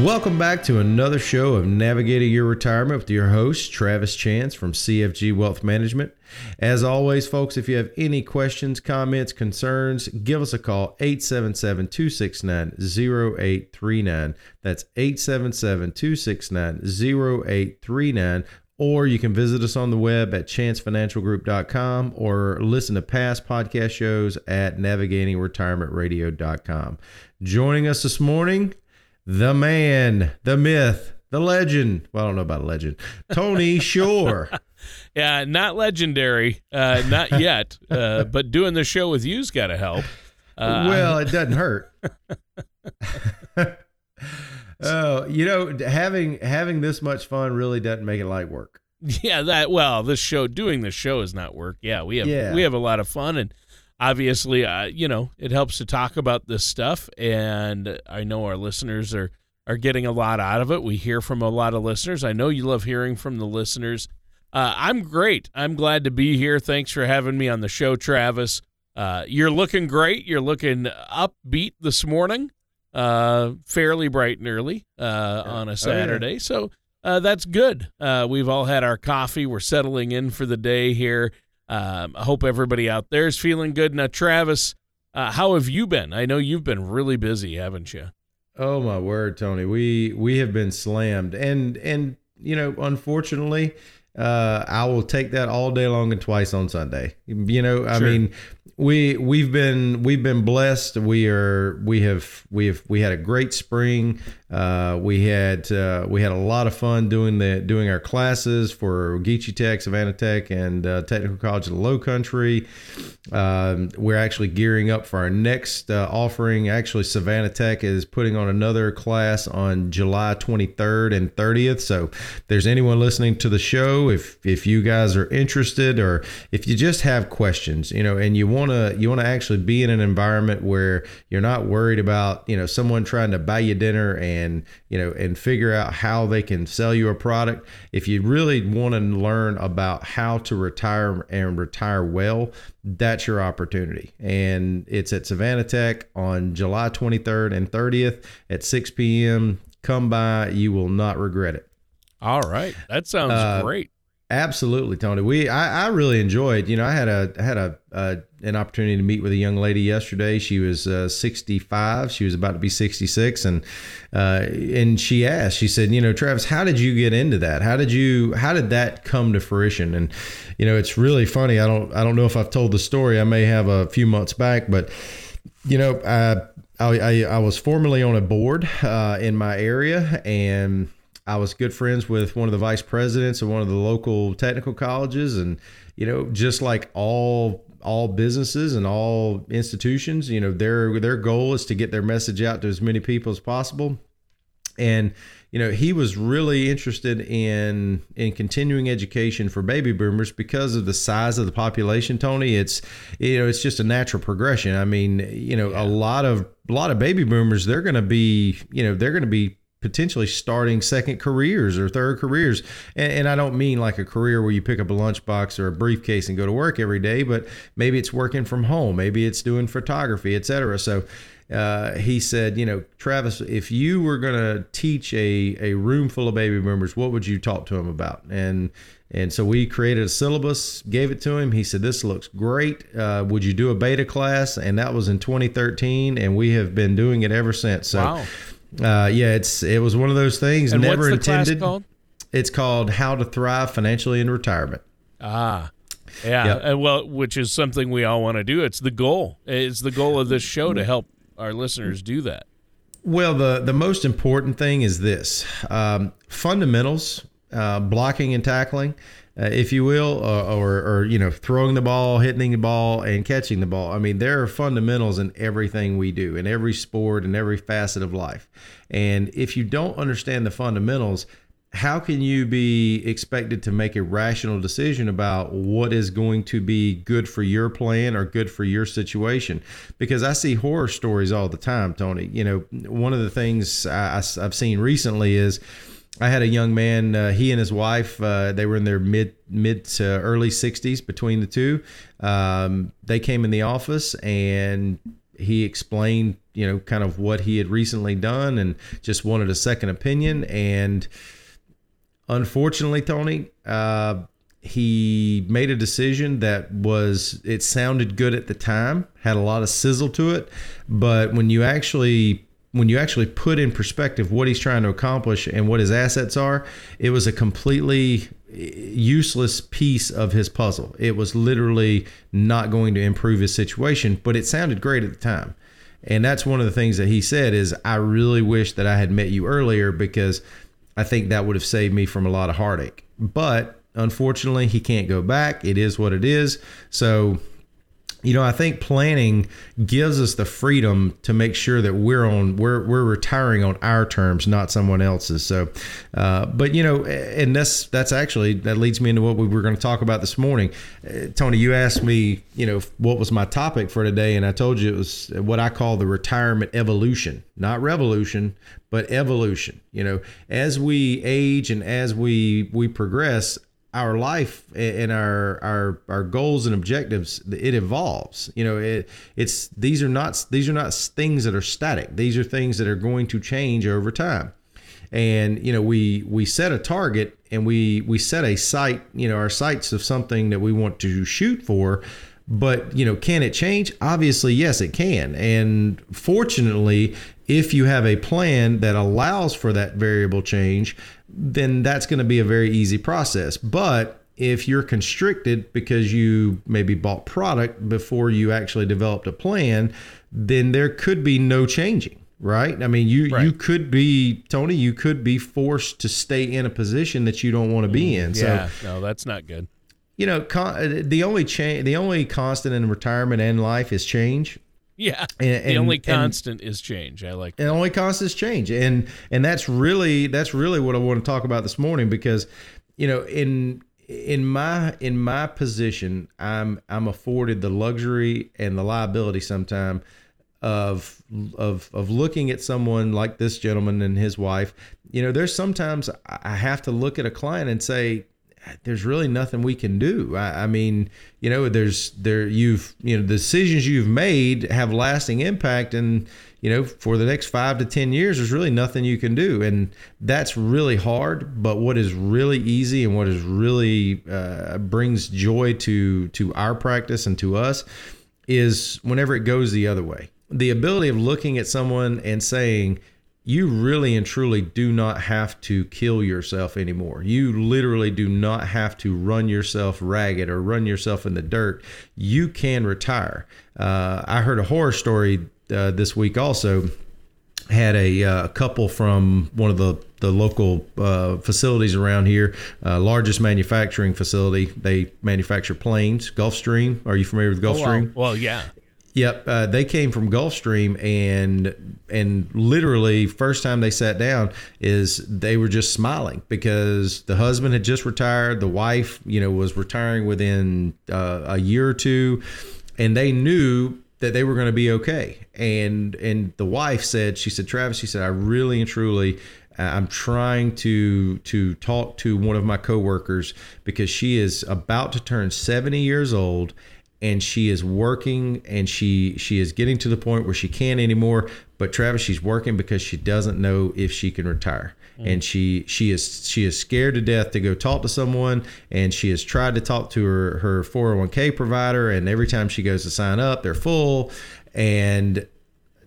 Welcome back to another show of Navigating Your Retirement with your host, Travis Chance from CFG Wealth Management. As always, folks, if you have any questions, comments, concerns, give us a call 877 269 0839. That's 877 269 0839 or you can visit us on the web at chancefinancialgroup.com or listen to past podcast shows at navigatingretirementradio.com. Joining us this morning, the man, the myth, the legend. Well, I don't know about a legend. Tony Shore. yeah, not legendary, uh, not yet. Uh, but doing the show with you's got to help. Uh, well, it doesn't hurt. oh, you know, having having this much fun really doesn't make it light work. Yeah, that well, this show doing the show is not work. Yeah, we have yeah. we have a lot of fun and obviously, uh, you know, it helps to talk about this stuff, and I know our listeners are are getting a lot out of it. We hear from a lot of listeners. I know you love hearing from the listeners. Uh, I'm great. I'm glad to be here. Thanks for having me on the show, Travis. Uh, you're looking great. You're looking upbeat this morning. Uh, fairly bright and early uh, on a Saturday. Oh, yeah. So uh, that's good. Uh, we've all had our coffee. We're settling in for the day here. Um, I hope everybody out there is feeling good. Now, Travis, uh, how have you been? I know you've been really busy, haven't you? Oh my word, Tony. We we have been slammed, and and you know, unfortunately, uh, I will take that all day long and twice on Sunday. You know, I sure. mean, we we've been we've been blessed. We are we have we have we had a great spring. Uh, we had uh, we had a lot of fun doing the doing our classes for Ogeechee Tech, Savannah Tech, and uh, Technical College of the Low Country. Um, we're actually gearing up for our next uh, offering. Actually, Savannah Tech is putting on another class on July 23rd and 30th. So, if there's anyone listening to the show, if if you guys are interested, or if you just have questions, you know, and you wanna you wanna actually be in an environment where you're not worried about you know someone trying to buy you dinner and and you know and figure out how they can sell you a product. If you really want to learn about how to retire and retire well that's your opportunity. And it's at savannah tech on july 23rd and 30th at 6 p.m come by you will not regret it. All right. That sounds uh, great. Absolutely, Tony. We I, I really enjoyed. You know, I had a had a uh, an opportunity to meet with a young lady yesterday. She was uh, 65. She was about to be 66, and uh, and she asked. She said, "You know, Travis, how did you get into that? How did you how did that come to fruition?" And you know, it's really funny. I don't I don't know if I've told the story. I may have a few months back, but you know, I I, I was formerly on a board uh, in my area and I was good friends with one of the vice presidents of one of the local technical colleges, and you know, just like all all businesses and all institutions, you know, their their goal is to get their message out to as many people as possible. And you know, he was really interested in in continuing education for baby boomers because of the size of the population. Tony, it's you know, it's just a natural progression. I mean, you know, yeah. a lot of a lot of baby boomers, they're going to be, you know, they're going to be potentially starting second careers or third careers. And, and, I don't mean like a career where you pick up a lunchbox or a briefcase and go to work every day, but maybe it's working from home, maybe it's doing photography, etc. So uh, he said, you know, Travis, if you were going to teach a, a room full of baby boomers, what would you talk to them about? And and so we created a syllabus, gave it to him. He said, "This looks great. Uh, would you do a beta class?" And that was in 2013, and we have been doing it ever since. So, wow uh, yeah, it's it was one of those things. And never what's the intended. Called? It's called How to Thrive Financially in Retirement. Ah. Yeah, yep. Well, which is something we all want to do. It's the goal. It's the goal of this show to help our listeners do that. Well, the the most important thing is this: um, fundamentals uh, blocking and tackling, uh, if you will, or, or, or, you know, throwing the ball, hitting the ball, and catching the ball. I mean, there are fundamentals in everything we do, in every sport, in every facet of life. And if you don't understand the fundamentals, how can you be expected to make a rational decision about what is going to be good for your plan or good for your situation? Because I see horror stories all the time, Tony. You know, one of the things I, have seen recently is I had a young man. Uh, he and his wife, uh, they were in their mid mid to early 60s between the two. Um, they came in the office and he explained, you know, kind of what he had recently done and just wanted a second opinion and Unfortunately, Tony, uh, he made a decision that was it sounded good at the time, had a lot of sizzle to it, but when you actually when you actually put in perspective what he's trying to accomplish and what his assets are, it was a completely useless piece of his puzzle. It was literally not going to improve his situation, but it sounded great at the time. And that's one of the things that he said is I really wish that I had met you earlier because I think that would have saved me from a lot of heartache. But unfortunately, he can't go back. It is what it is. So you know, I think planning gives us the freedom to make sure that we're on we're we're retiring on our terms, not someone else's. So, uh, but you know, and that's that's actually that leads me into what we were going to talk about this morning. Uh, Tony, you asked me, you know, what was my topic for today, and I told you it was what I call the retirement evolution, not revolution, but evolution. You know, as we age and as we we progress, our life and our our our goals and objectives it evolves. You know it it's these are not these are not things that are static. These are things that are going to change over time. And you know we we set a target and we we set a sight you know our sights of something that we want to shoot for. But you know can it change? Obviously yes it can. And fortunately if you have a plan that allows for that variable change then that's going to be a very easy process. But if you're constricted because you maybe bought product before you actually developed a plan, then there could be no changing right? I mean, you right. you could be Tony, you could be forced to stay in a position that you don't want to be mm-hmm. in. Yeah, so, no, that's not good. You know, con- uh, the only change, the only constant in retirement and life is change. Yeah. And, the only constant and, is change. I like that. The only constant is change. And and that's really that's really what I want to talk about this morning because you know, in in my in my position, I'm I'm afforded the luxury and the liability sometime of of of looking at someone like this gentleman and his wife. You know, there's sometimes I have to look at a client and say, there's really nothing we can do. I, I, mean, you know, there's there you've you know the decisions you've made have lasting impact, and you know for the next five to ten years, there's really nothing you can do, and that's really hard. But what is really easy and what is really uh, brings joy to to our practice and to us is whenever it goes the other way. The ability of looking at someone and saying, you really and truly do not have to kill yourself anymore. You literally do not have to run yourself ragged or run yourself in the dirt. You can retire. Uh, I heard a horror story uh, this week also. Had a uh, couple from one of the the local uh, facilities around here, uh, largest manufacturing facility. They manufacture planes. Gulfstream. Are you familiar with Gulfstream? Oh, well, yeah. Yep, uh, they came from Gulfstream, and and literally first time they sat down is they were just smiling because the husband had just retired, the wife, you know, was retiring within uh, a year or two, and they knew that they were going to be okay. And and the wife said, she said, Travis, she said, I really and truly. I'm trying to to talk to one of my coworkers because she is about to turn 70 years old and she is working and she she is getting to the point where she can't anymore. But travis she's working because she doesn't know if she can retire. Mm. and she she is she is scared to death to go talk to someone and she has tried to talk to her her 401k provider and every time she goes to sign up they're full. And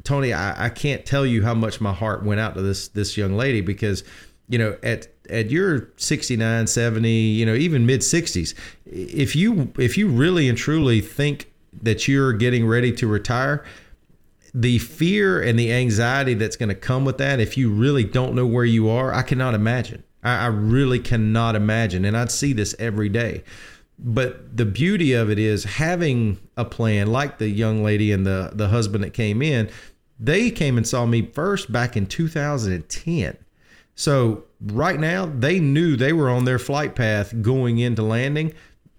tony i, I can't tell you how much my heart went out to this this young lady because you know at at your 69 70 you know even mid 60s if you if you really and truly think that you're getting ready to retire the fear and the anxiety that's going to come with that if you really don't know where you are i cannot imagine I, I really cannot imagine, and I'd see this every day. But the beauty of it is having a plan, like the young lady and the the husband that came in. They came and saw me first back in 2010. So right now, they knew they were on their flight path going into landing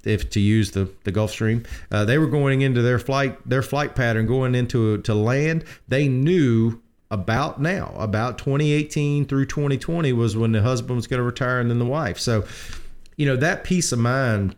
if to use the, the Gulfstream, uh, they were going into their flight their flight pattern going into to land. They knew about now about 2018 through 2020 was when the husband was going to retire and then the wife. So, you know that peace of mind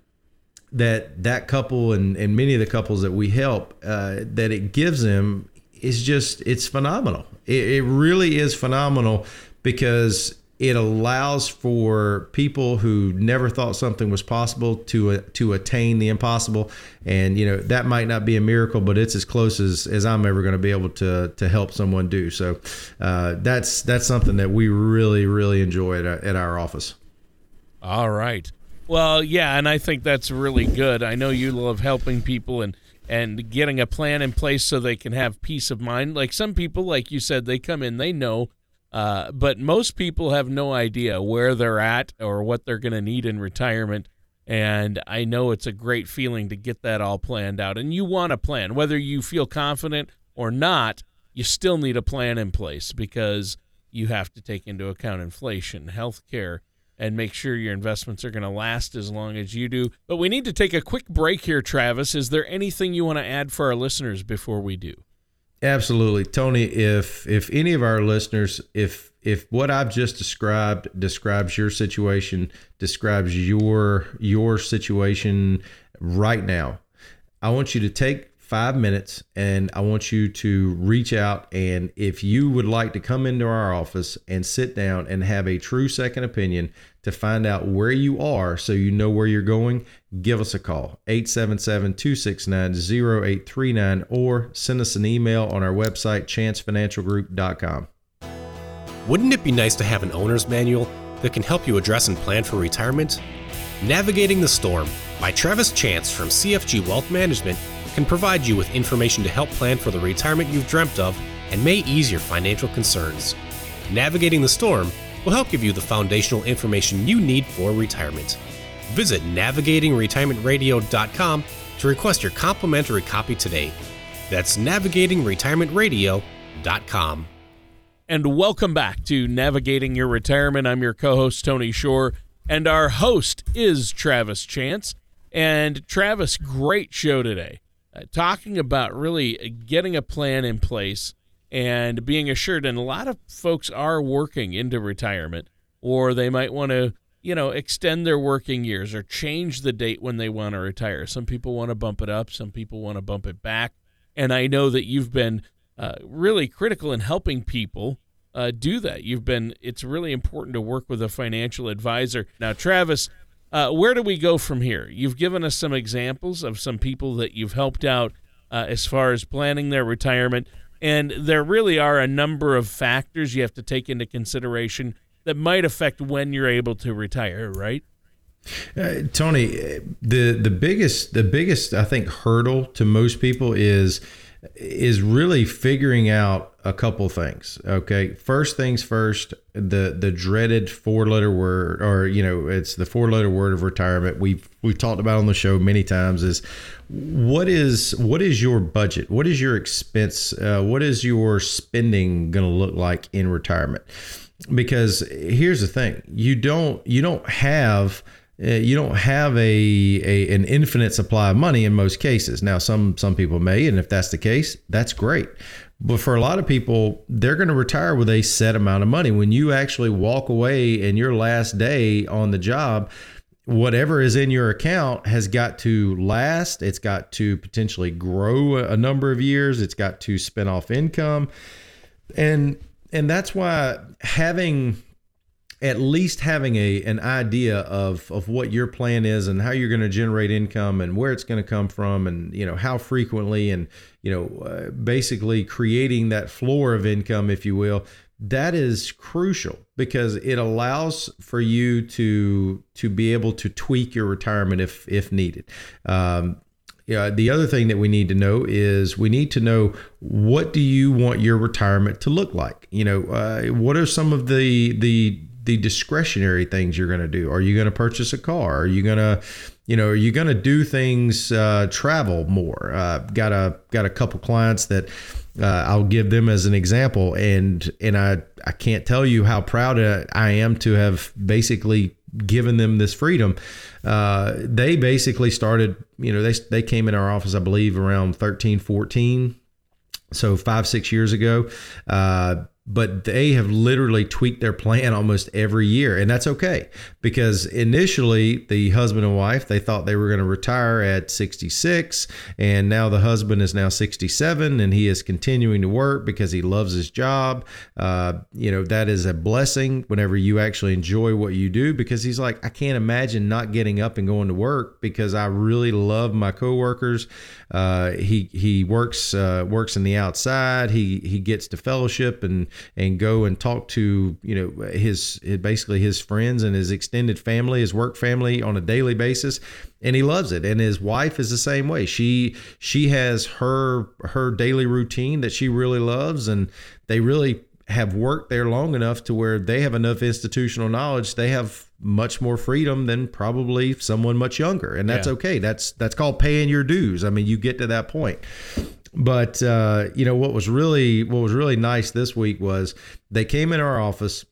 that that couple and and many of the couples that we help uh, that it gives them is just it's phenomenal. It, it really is phenomenal because it allows for people who never thought something was possible to uh, to attain the impossible. And you know that might not be a miracle but it's as close as, as i'm ever going to be able to to help someone do. So uh, that's that's something that we really really enjoy at at our office. All right. Well yeah and i think that's really good. I know you love helping people and and getting a plan in place so they can have peace of mind. Like some people like you said they come in they know uh, but most people have no idea where they're at or what they're going to need in retirement. And I know it's a great feeling to get that all planned out. And you want a plan, whether you feel confident or not, you still need a plan in place because you have to take into account inflation, health care, and make sure your investments are going to last as long as you do. But we need to take a quick break here, Travis. Is there anything you want to add for our listeners before we do? Absolutely, Tony. If if any of our listeners, if if what I've just described describes your situation, describes your your situation right now, I want you to take five minutes and I want you to reach out. And if you would like to come into our office and sit down and have a true second opinion to find out where you are so you know where you're going, give us a call 877 269 0839 or send us an email on our website, chancefinancialgroup.com. Wouldn't it be nice to have an owner's manual that can help you address and plan for retirement? Navigating the Storm by Travis Chance from CFG Wealth Management can provide you with information to help plan for the retirement you've dreamt of and may ease your financial concerns. Navigating the Storm will help give you the foundational information you need for retirement. Visit navigatingretirementradio.com to request your complimentary copy today. That's navigatingretirementradio.com. And welcome back to Navigating Your Retirement. I'm your co host, Tony Shore, and our host is Travis Chance. And Travis, great show today uh, talking about really getting a plan in place and being assured. And a lot of folks are working into retirement, or they might want to, you know, extend their working years or change the date when they want to retire. Some people want to bump it up, some people want to bump it back. And I know that you've been uh, really critical in helping people uh, do that. You've been, it's really important to work with a financial advisor. Now, Travis, uh, where do we go from here? You've given us some examples of some people that you've helped out uh, as far as planning their retirement. And there really are a number of factors you have to take into consideration that might affect when you're able to retire, right? Uh, Tony, the the biggest the biggest I think hurdle to most people is is really figuring out a couple things. Okay, first things first, the the dreaded four letter word, or you know, it's the four letter word of retirement. We've we've talked about on the show many times. Is what is what is your budget? What is your expense? Uh, what is your spending going to look like in retirement? Because here's the thing: you don't you don't have Eh, you don't have a, a an infinite supply of money in most cases. Now, some some people may, and if that's the case, that's great. But for a lot of people, they're going to retire with a set amount of money. When you actually walk away in your last day on the job, whatever is in your account has got to last. It's got to potentially grow a number of years. It's got to spin off income, and and that's why having at least having a an idea of of what your plan is and how you're going to generate income and where it's going to come from and you know how frequently and you know uh, basically creating that floor of income if you will that is crucial because it allows for you to to be able to tweak your retirement if if needed um, yeah, the other thing that we need to know is we need to know what do you want your retirement to look like. You know, uh, what are some of the the the discretionary things you're going to do. Are you going to purchase a car? Are you going to you know, are you going to do things, uh, travel more? Uh, got a got a couple clients that uh, I'll give them as an example, and and I I can't tell you how proud I am to have basically given them this freedom. Uh, they basically started, you know, they they came in our office, I believe, around 13, 14, so five six years ago. Uh, but they have literally tweaked their plan almost every year and that's okay because initially the husband and wife they thought they were going to retire at 66 and now the husband is now 67 and he is continuing to work because he loves his job. Uh, you know that is a blessing whenever you actually enjoy what you do because he's like i can't imagine not getting up and going to work because i really love my coworkers. Uh, he he works uh, works in the outside. He he gets to fellowship and and go and talk to you know his basically his friends and his extended family, his work family on a daily basis, and he loves it. And his wife is the same way. She she has her her daily routine that she really loves, and they really have worked there long enough to where they have enough institutional knowledge they have much more freedom than probably someone much younger and that's yeah. okay that's that's called paying your dues i mean you get to that point but uh, you know what was really what was really nice this week was they came in our office,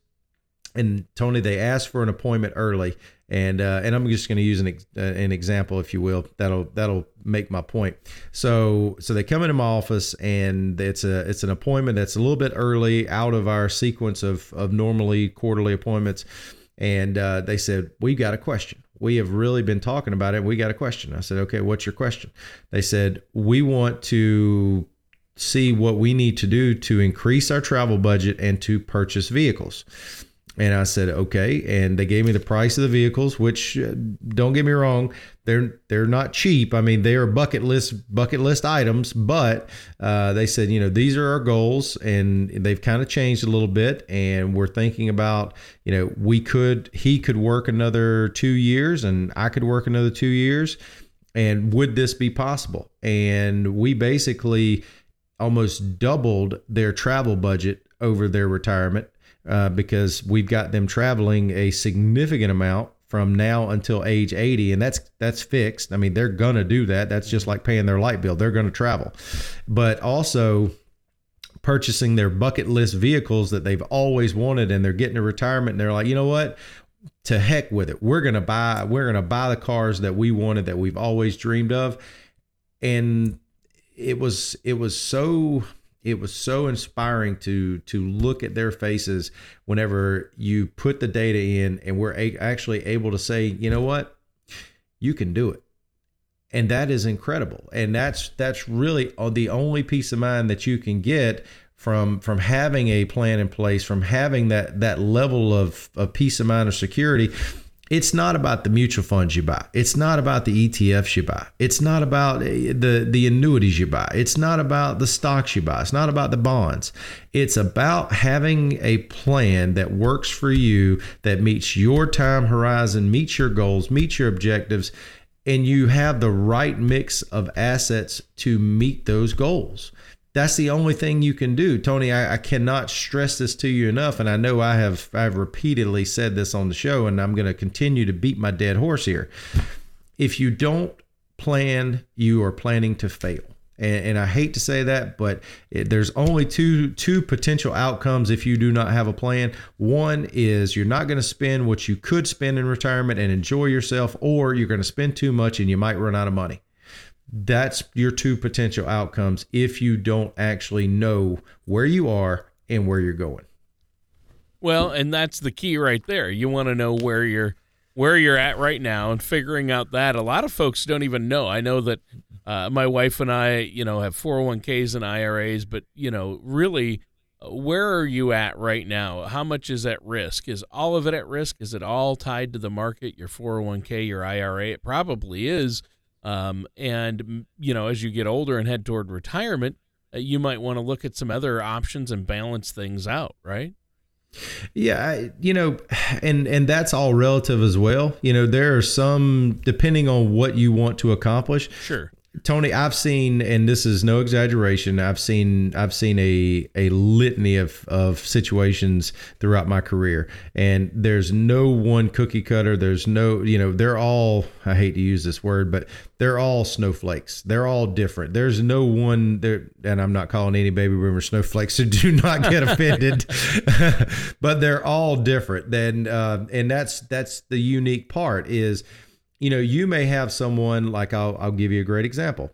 and Tony they asked for an appointment early, and uh, and I'm just going to use an uh, an example, if you will. That'll that'll make my point. So so they come into my office, and it's a it's an appointment that's a little bit early, out of our sequence of of normally quarterly appointments, and uh, they said we've got a question we have really been talking about it. We got a question. I said, okay, what's your question? They said, we want to see what we need to do to increase our travel budget and to purchase vehicles. And I said, okay. And they gave me the price of the vehicles, which uh, don't get me wrong, they're they're not cheap. I mean, they are bucket list bucket list items, but uh, they said, you know, these are our goals, and they've kind of changed a little bit. And we're thinking about, you know, we could he could work another two years, and I could work another two years, and would this be possible? And we basically almost doubled their travel budget over their retirement uh, because we've got them traveling a significant amount from now until age 80 and that's that's fixed. I mean they're gonna do that. That's just like paying their light bill. They're gonna travel. But also purchasing their bucket list vehicles that they've always wanted and they're getting a retirement and they're like you know what? To heck with it. We're gonna buy we're gonna buy the cars that we wanted that we've always dreamed of. And it was it was so it was so inspiring to to look at their faces whenever you put the data in and we're a- actually able to say you know what? You can do it. And that is incredible. And that's that's really the only peace of mind that you can get from from having a plan in place from having that that level of, of peace of mind or security it's not about the mutual funds you buy. It's not about the ETFs you buy. It's not about eh, the the annuities you buy. It's not about the stocks you buy. It's not about the bonds. It's about having a plan that works for you, that meets your time horizon, meets your goals, meets your objectives, and you have the right mix of assets to meet those goals that's the only thing you can do. Tony I, I, cannot stress this to you enough and i know i have i've repeatedly said this on the show and i'm going to continue to beat my dead horse here. If you don't plan you are planning to fail. And, and i hate to say that but it, there's only two two potential outcomes if you do not have a plan. One is you're not going to spend what you could spend in retirement and enjoy yourself or you're going to spend too much and you might run out of money that's your two potential outcomes if you don't actually know where you are and where you're going. Well, and that's the key right there. You want to know where you're where you're at right now and figuring out that a lot of folks don't even know. I know that uh, my wife and I, you know, have 401ks and IRAs, but you know, really where are you at right now? How much is at risk? Is all of it at risk? Is it all tied to the market, your 401k, your IRA? It probably is um, and you know, as you get older and head toward retirement, uh, you might want to look at some other options and balance things out, right? Yeah, I, you know, and and that's all relative as well. You know, there are some depending on what you want to accomplish. Sure. Tony, I've seen, and this is no exaggeration. I've seen, I've seen a a litany of of situations throughout my career, and there's no one cookie cutter. There's no, you know, they're all. I hate to use this word, but they're all snowflakes. They're all different. There's no one there, and I'm not calling any baby boomer snowflakes, so do not get offended. but they're all different. Then, uh, and that's that's the unique part is you know, you may have someone like I'll I'll give you a great example.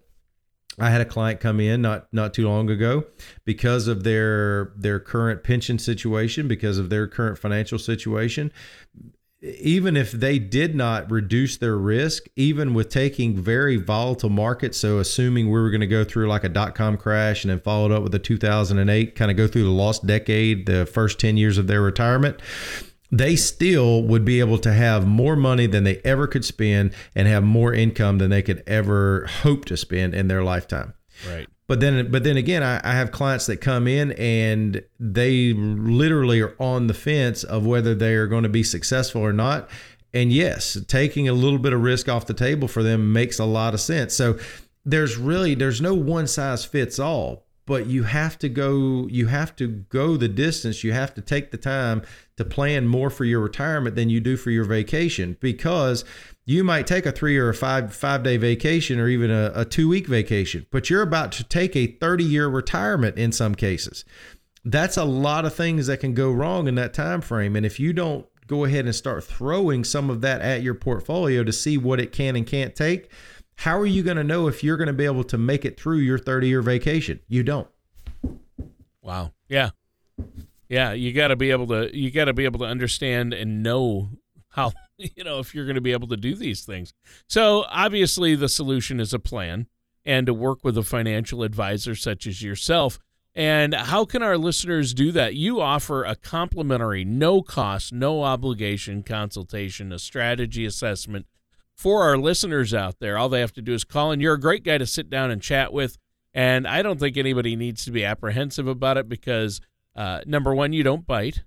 I had a client come in not not too long ago because of their their current pension situation, because of their current financial situation. Even if they did not reduce their risk, even with taking very volatile markets, so assuming we were going to go through like a dot com crash and then followed up with a 2008, kind of go through the lost decade, the first 10 years of their retirement, they still would be able to have more money than they ever could spend and have more income than they could ever hope to spend in their lifetime. Right. But then, but then again, I, I have clients that come in and they literally are on the fence of whether they are going to be successful or not. And yes, taking a little bit of risk off the table for them makes a lot of sense. So there's really there's no one size fits all but you have to go you have to go the distance. You have to take the time to plan more for your retirement than you do for your vacation because you might take a three or a five five day vacation or even a, a two week vacation but you're about to take a 30 year retirement in some cases. That's a lot of things that can go wrong in that time frame and if you don't go ahead and start throwing some of that at your portfolio to see what it can and can't take how are you going to know if you're going to be able to make it through your 30 year vacation? You don't. Wow. Yeah. Yeah, you got to be able to you got to be able to understand and know how you know if you're going to be able to do these things. So, obviously the solution is a plan and to work with a financial advisor such as yourself. And how can our listeners do that? You offer a complimentary, no cost, no obligation consultation, a strategy assessment for our listeners out there, all they have to do is call, and you're a great guy to sit down and chat with. And I don't think anybody needs to be apprehensive about it because, uh, number one, you don't bite,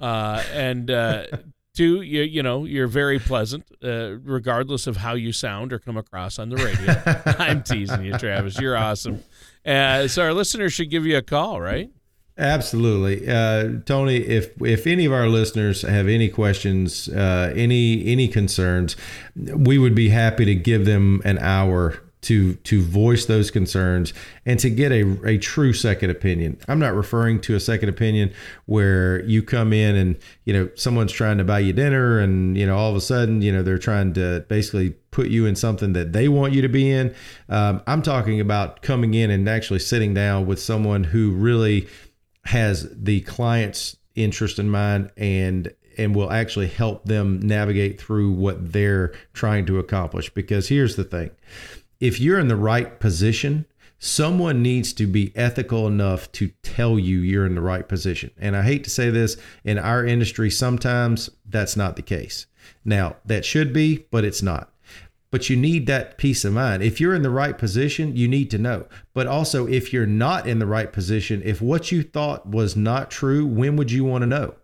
uh, and uh, two, you you know you're very pleasant, uh, regardless of how you sound or come across on the radio. I'm teasing you, Travis. You're awesome. Uh, so our listeners should give you a call, right? Absolutely, uh, Tony. If if any of our listeners have any questions, uh, any any concerns, we would be happy to give them an hour to to voice those concerns and to get a, a true second opinion. I'm not referring to a second opinion where you come in and you know someone's trying to buy you dinner and you know all of a sudden you know they're trying to basically put you in something that they want you to be in. Um, I'm talking about coming in and actually sitting down with someone who really has the client's interest in mind and and will actually help them navigate through what they're trying to accomplish. Because here's the thing. If you're in the right position someone needs to be ethical enough to tell you you're in the right position. And i hate to say this in our industry sometimes that's not the case. Now that should be but it's not but you need that peace of mind. If you're in the right position, you need to know. But also, if you're not in the right position, if what you thought was not true, when would you want to know?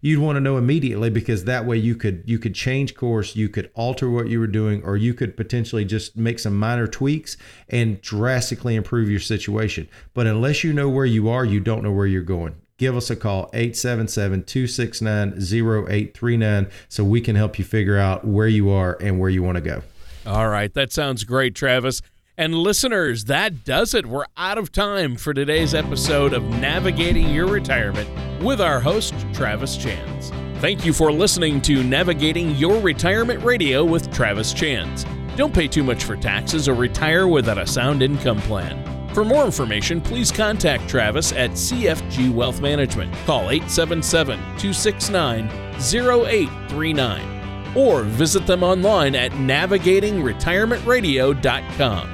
You'd want to know immediately because that way you could you could change course, you could alter what you were doing, or you could potentially just make some minor tweaks and drastically improve your situation. But unless you know where you are, you don't know where you're going give us a call 877-269-0839 so we can help you figure out where you are and where you want to go all right. That sounds great, Travis. And listeners, that does it. We're out of time for today's episode of Navigating Your Retirement with our host, Travis Chance. Thank you for listening to Navigating Your Retirement Radio with Travis Chance. Don't pay too much for taxes or retire without a sound income plan. For more information, please contact Travis at CFG Wealth Management. Call 877 269 0839 or visit them online at navigatingretirementradio.com.